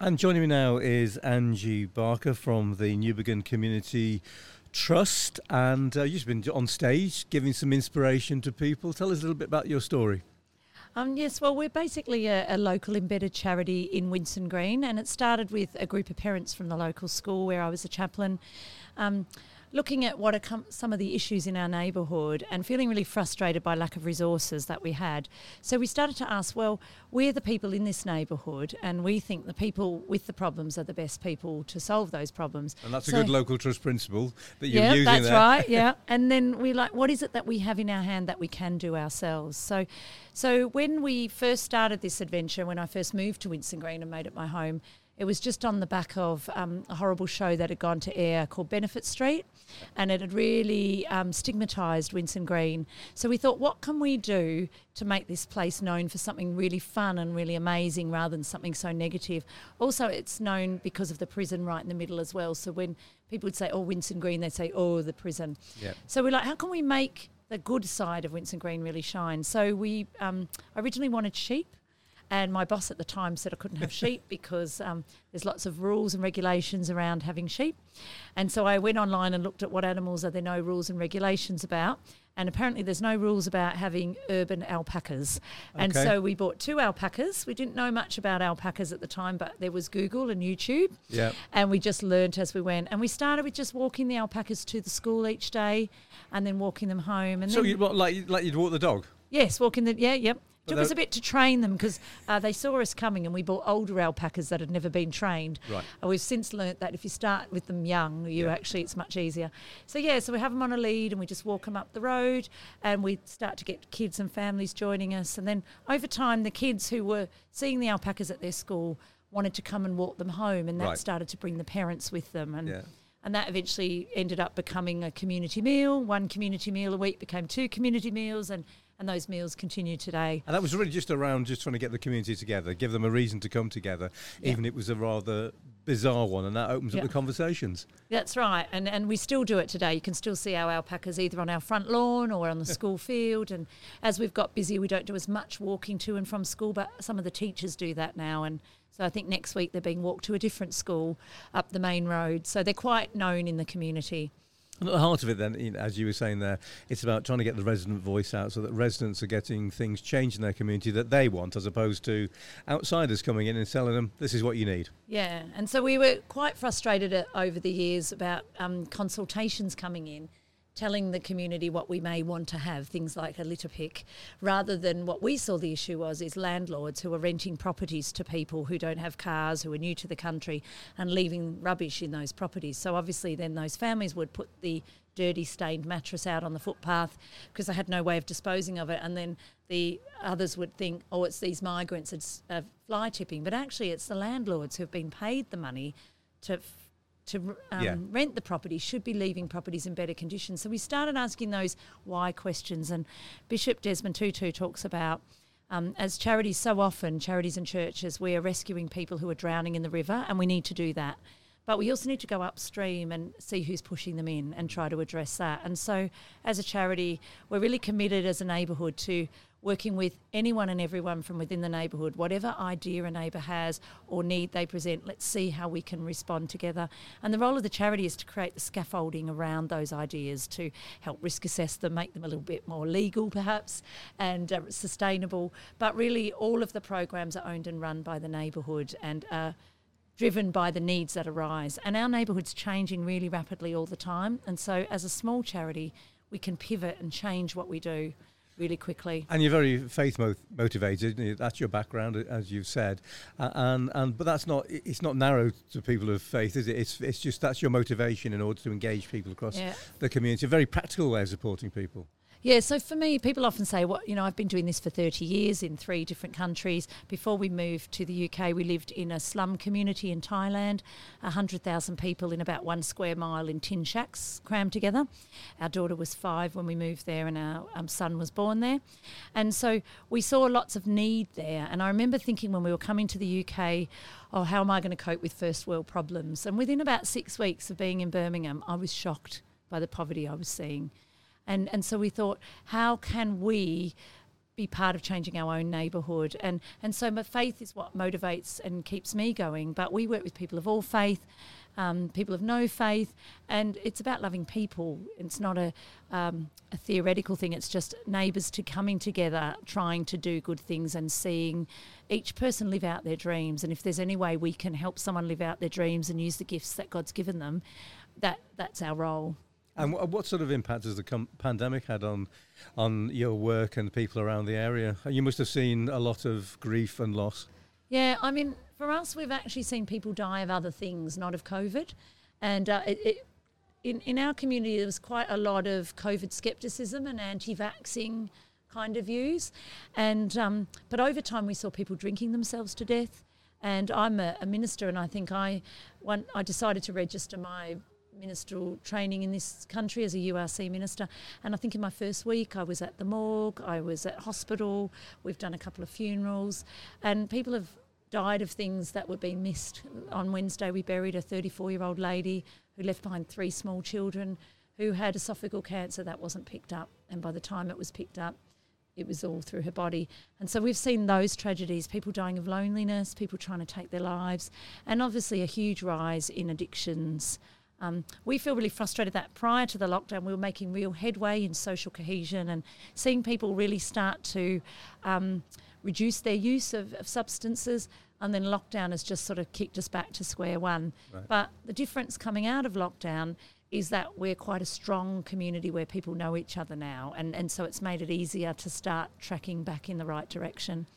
And joining me now is Angie Barker from the Newbigin Community Trust. And uh, you've been on stage giving some inspiration to people. Tell us a little bit about your story. Um, yes, well, we're basically a, a, local embedded charity in Winson Green, and it started with a group of parents from the local school where I was a chaplain. Um, looking at what are com- some of the issues in our neighbourhood and feeling really frustrated by lack of resources that we had. So we started to ask, well, we're the people in this neighbourhood, and we think the people with the problems are the best people to solve those problems. And that's so, a good local trust principle that you're yeah, using that's there. right. Yeah, and then we like, what is it that we have in our hand that we can do ourselves? So, so when we first started this adventure, when I first moved to Winson Green and made it my home it was just on the back of um, a horrible show that had gone to air called Benefit Street, and it had really um, stigmatised Winson Green. So we thought, what can we do to make this place known for something really fun and really amazing rather than something so negative? Also, it's known because of the prison right in the middle as well. So when people would say, oh, Winson Green, they'd say, oh, the prison. Yep. So we're like, how can we make the good side of Winson Green really shine? So we um, originally wanted sheep and my boss at the time said I couldn't have sheep because um, there's lots of rules and regulations around having sheep. And so I went online and looked at what animals are there no rules and regulations about. And apparently there's no rules about having urban alpacas. Okay. And so we bought two alpacas. We didn't know much about alpacas at the time, but there was Google and YouTube. Yeah. And we just learnt as we went. And we started with just walking the alpacas to the school each day and then walking them home. And so you like like you'd walk the dog? Yes, walking the yeah, yep. Took us a bit to train them because uh, they saw us coming and we bought older alpacas that had never been trained. Right. And we've since learnt that if you start with them young, you yeah. actually, it's much easier. So, yeah, so we have them on a lead and we just walk them up the road and we start to get kids and families joining us. And then over time, the kids who were seeing the alpacas at their school wanted to come and walk them home and that right. started to bring the parents with them. And yeah and that eventually ended up becoming a community meal. One community meal a week became two community meals, and and those meals continue today. And that was really just around just trying to get the community together, give them a reason to come together, yeah. even if it was a rather bizarre one, and that opens yeah. up the conversations. That's right, and and we still do it today. You can still see our alpacas either on our front lawn or on the school field. And as we've got busy, we don't do as much walking to and from school, but some of the teachers do that now, and. So I think next week they're being walked to a different school up the main road. So they're quite known in the community. And at the heart of it, then, as you were saying there, it's about trying to get the resident voice out so that residents are getting things changed in their community that they want, as opposed to outsiders coming in and telling them, this is what you need. Yeah, and so we were quite frustrated uh, over the years about um, consultations coming in telling the community what we may want to have, things like a litter pick, rather than what we saw the issue was is landlords who are renting properties to people who don't have cars, who are new to the country, and leaving rubbish in those properties. So obviously, then those families would put the dirty stained mattress out on the footpath because they had no way of disposing of it and then the others would think oh it's these migrants it's uh, fly tipping but actually it's the landlords who've been paid the money to to um, yeah. rent the property should be leaving properties in better condition. So we started asking those why questions, and Bishop Desmond Tutu talks about. Um, as charities, so often, charities and churches, we are rescuing people who are drowning in the river, and we need to do that. But we also need to go upstream and see who's pushing them in and try to address that. And so, as a charity, we're really committed as a neighbourhood to working with anyone and everyone from within the neighbourhood, whatever idea a neighbour has or need they present, let's see how we can respond together. And the role of the charity is to create the scaffolding around those ideas to help risk assess them, make them a little bit more legal perhaps and uh, sustainable. But really, all of the programs are owned and run by the neighbourhood and are driven by the needs that arise. And our neighbourhood's changing really rapidly all the time. And so, as a small charity, we can pivot and change what we do really quickly. And you're very faith mo- motivated. That's your background, as you've said. Uh, and and but that's not it's not narrow to people of faith, is it? It's it's just that's your motivation in order to engage people across yeah. the community. A very practical way of supporting people. Yeah, so for me, people often say, "What well, you know, I've been doing this for 30 years in three different countries. Before we moved to the UK, we lived in a slum community in Thailand, 100,000 people in about one square mile in tin shacks crammed together. Our daughter was five when we moved there, and our um, son was born there. And so we saw lots of need there. And I remember thinking when we were coming to the UK, oh, how am I going to cope with first world problems? And within about six weeks of being in Birmingham, I was shocked by the poverty I was seeing. And, and so we thought, how can we be part of changing our own neighbourhood. And, and so my faith is what motivates and keeps me going. But we work with people of all faith, um, people of no faith, and it's about loving people. It's not a, um, a theoretical thing, it's just neighbours to coming together, trying to do good things and seeing each person live out their dreams. And if there's any way we can help someone live out their dreams and use the gifts that God's given them, that, that's our role. And what sort of impact has the com- pandemic had on on your work and people around the area? You must have seen a lot of grief and loss. Yeah, I mean, for us, we've actually seen people die of other things, not of COVID. And uh, it, it, in, in our community, there was quite a lot of COVID skepticism and anti vaxing kind of views. And, um, but over time, we saw people drinking themselves to death. And I'm a, a minister, and I think I, one, I decided to register my ministerial training in this country as a URC minister. And I think in my first week, I was at the morgue, I was at hospital, we've done a couple of funerals, and people have died of things that were being missed. On Wednesday, we buried a 34 year old lady who left behind three small children who had esophageal cancer that wasn't picked up. And by the time it was picked up, it was all through her body. And so we've seen those tragedies people dying of loneliness, people trying to take their lives, and obviously a huge rise in addictions. Um, we feel really frustrated that prior to the lockdown, we were making real headway in social cohesion and seeing people really start to um, reduce their use of, of, substances. And then lockdown has just sort of kicked us back to square one. Right. But the difference coming out of lockdown is that we're quite a strong community where people know each other now. And, and so it's made it easier to start tracking back in the right direction.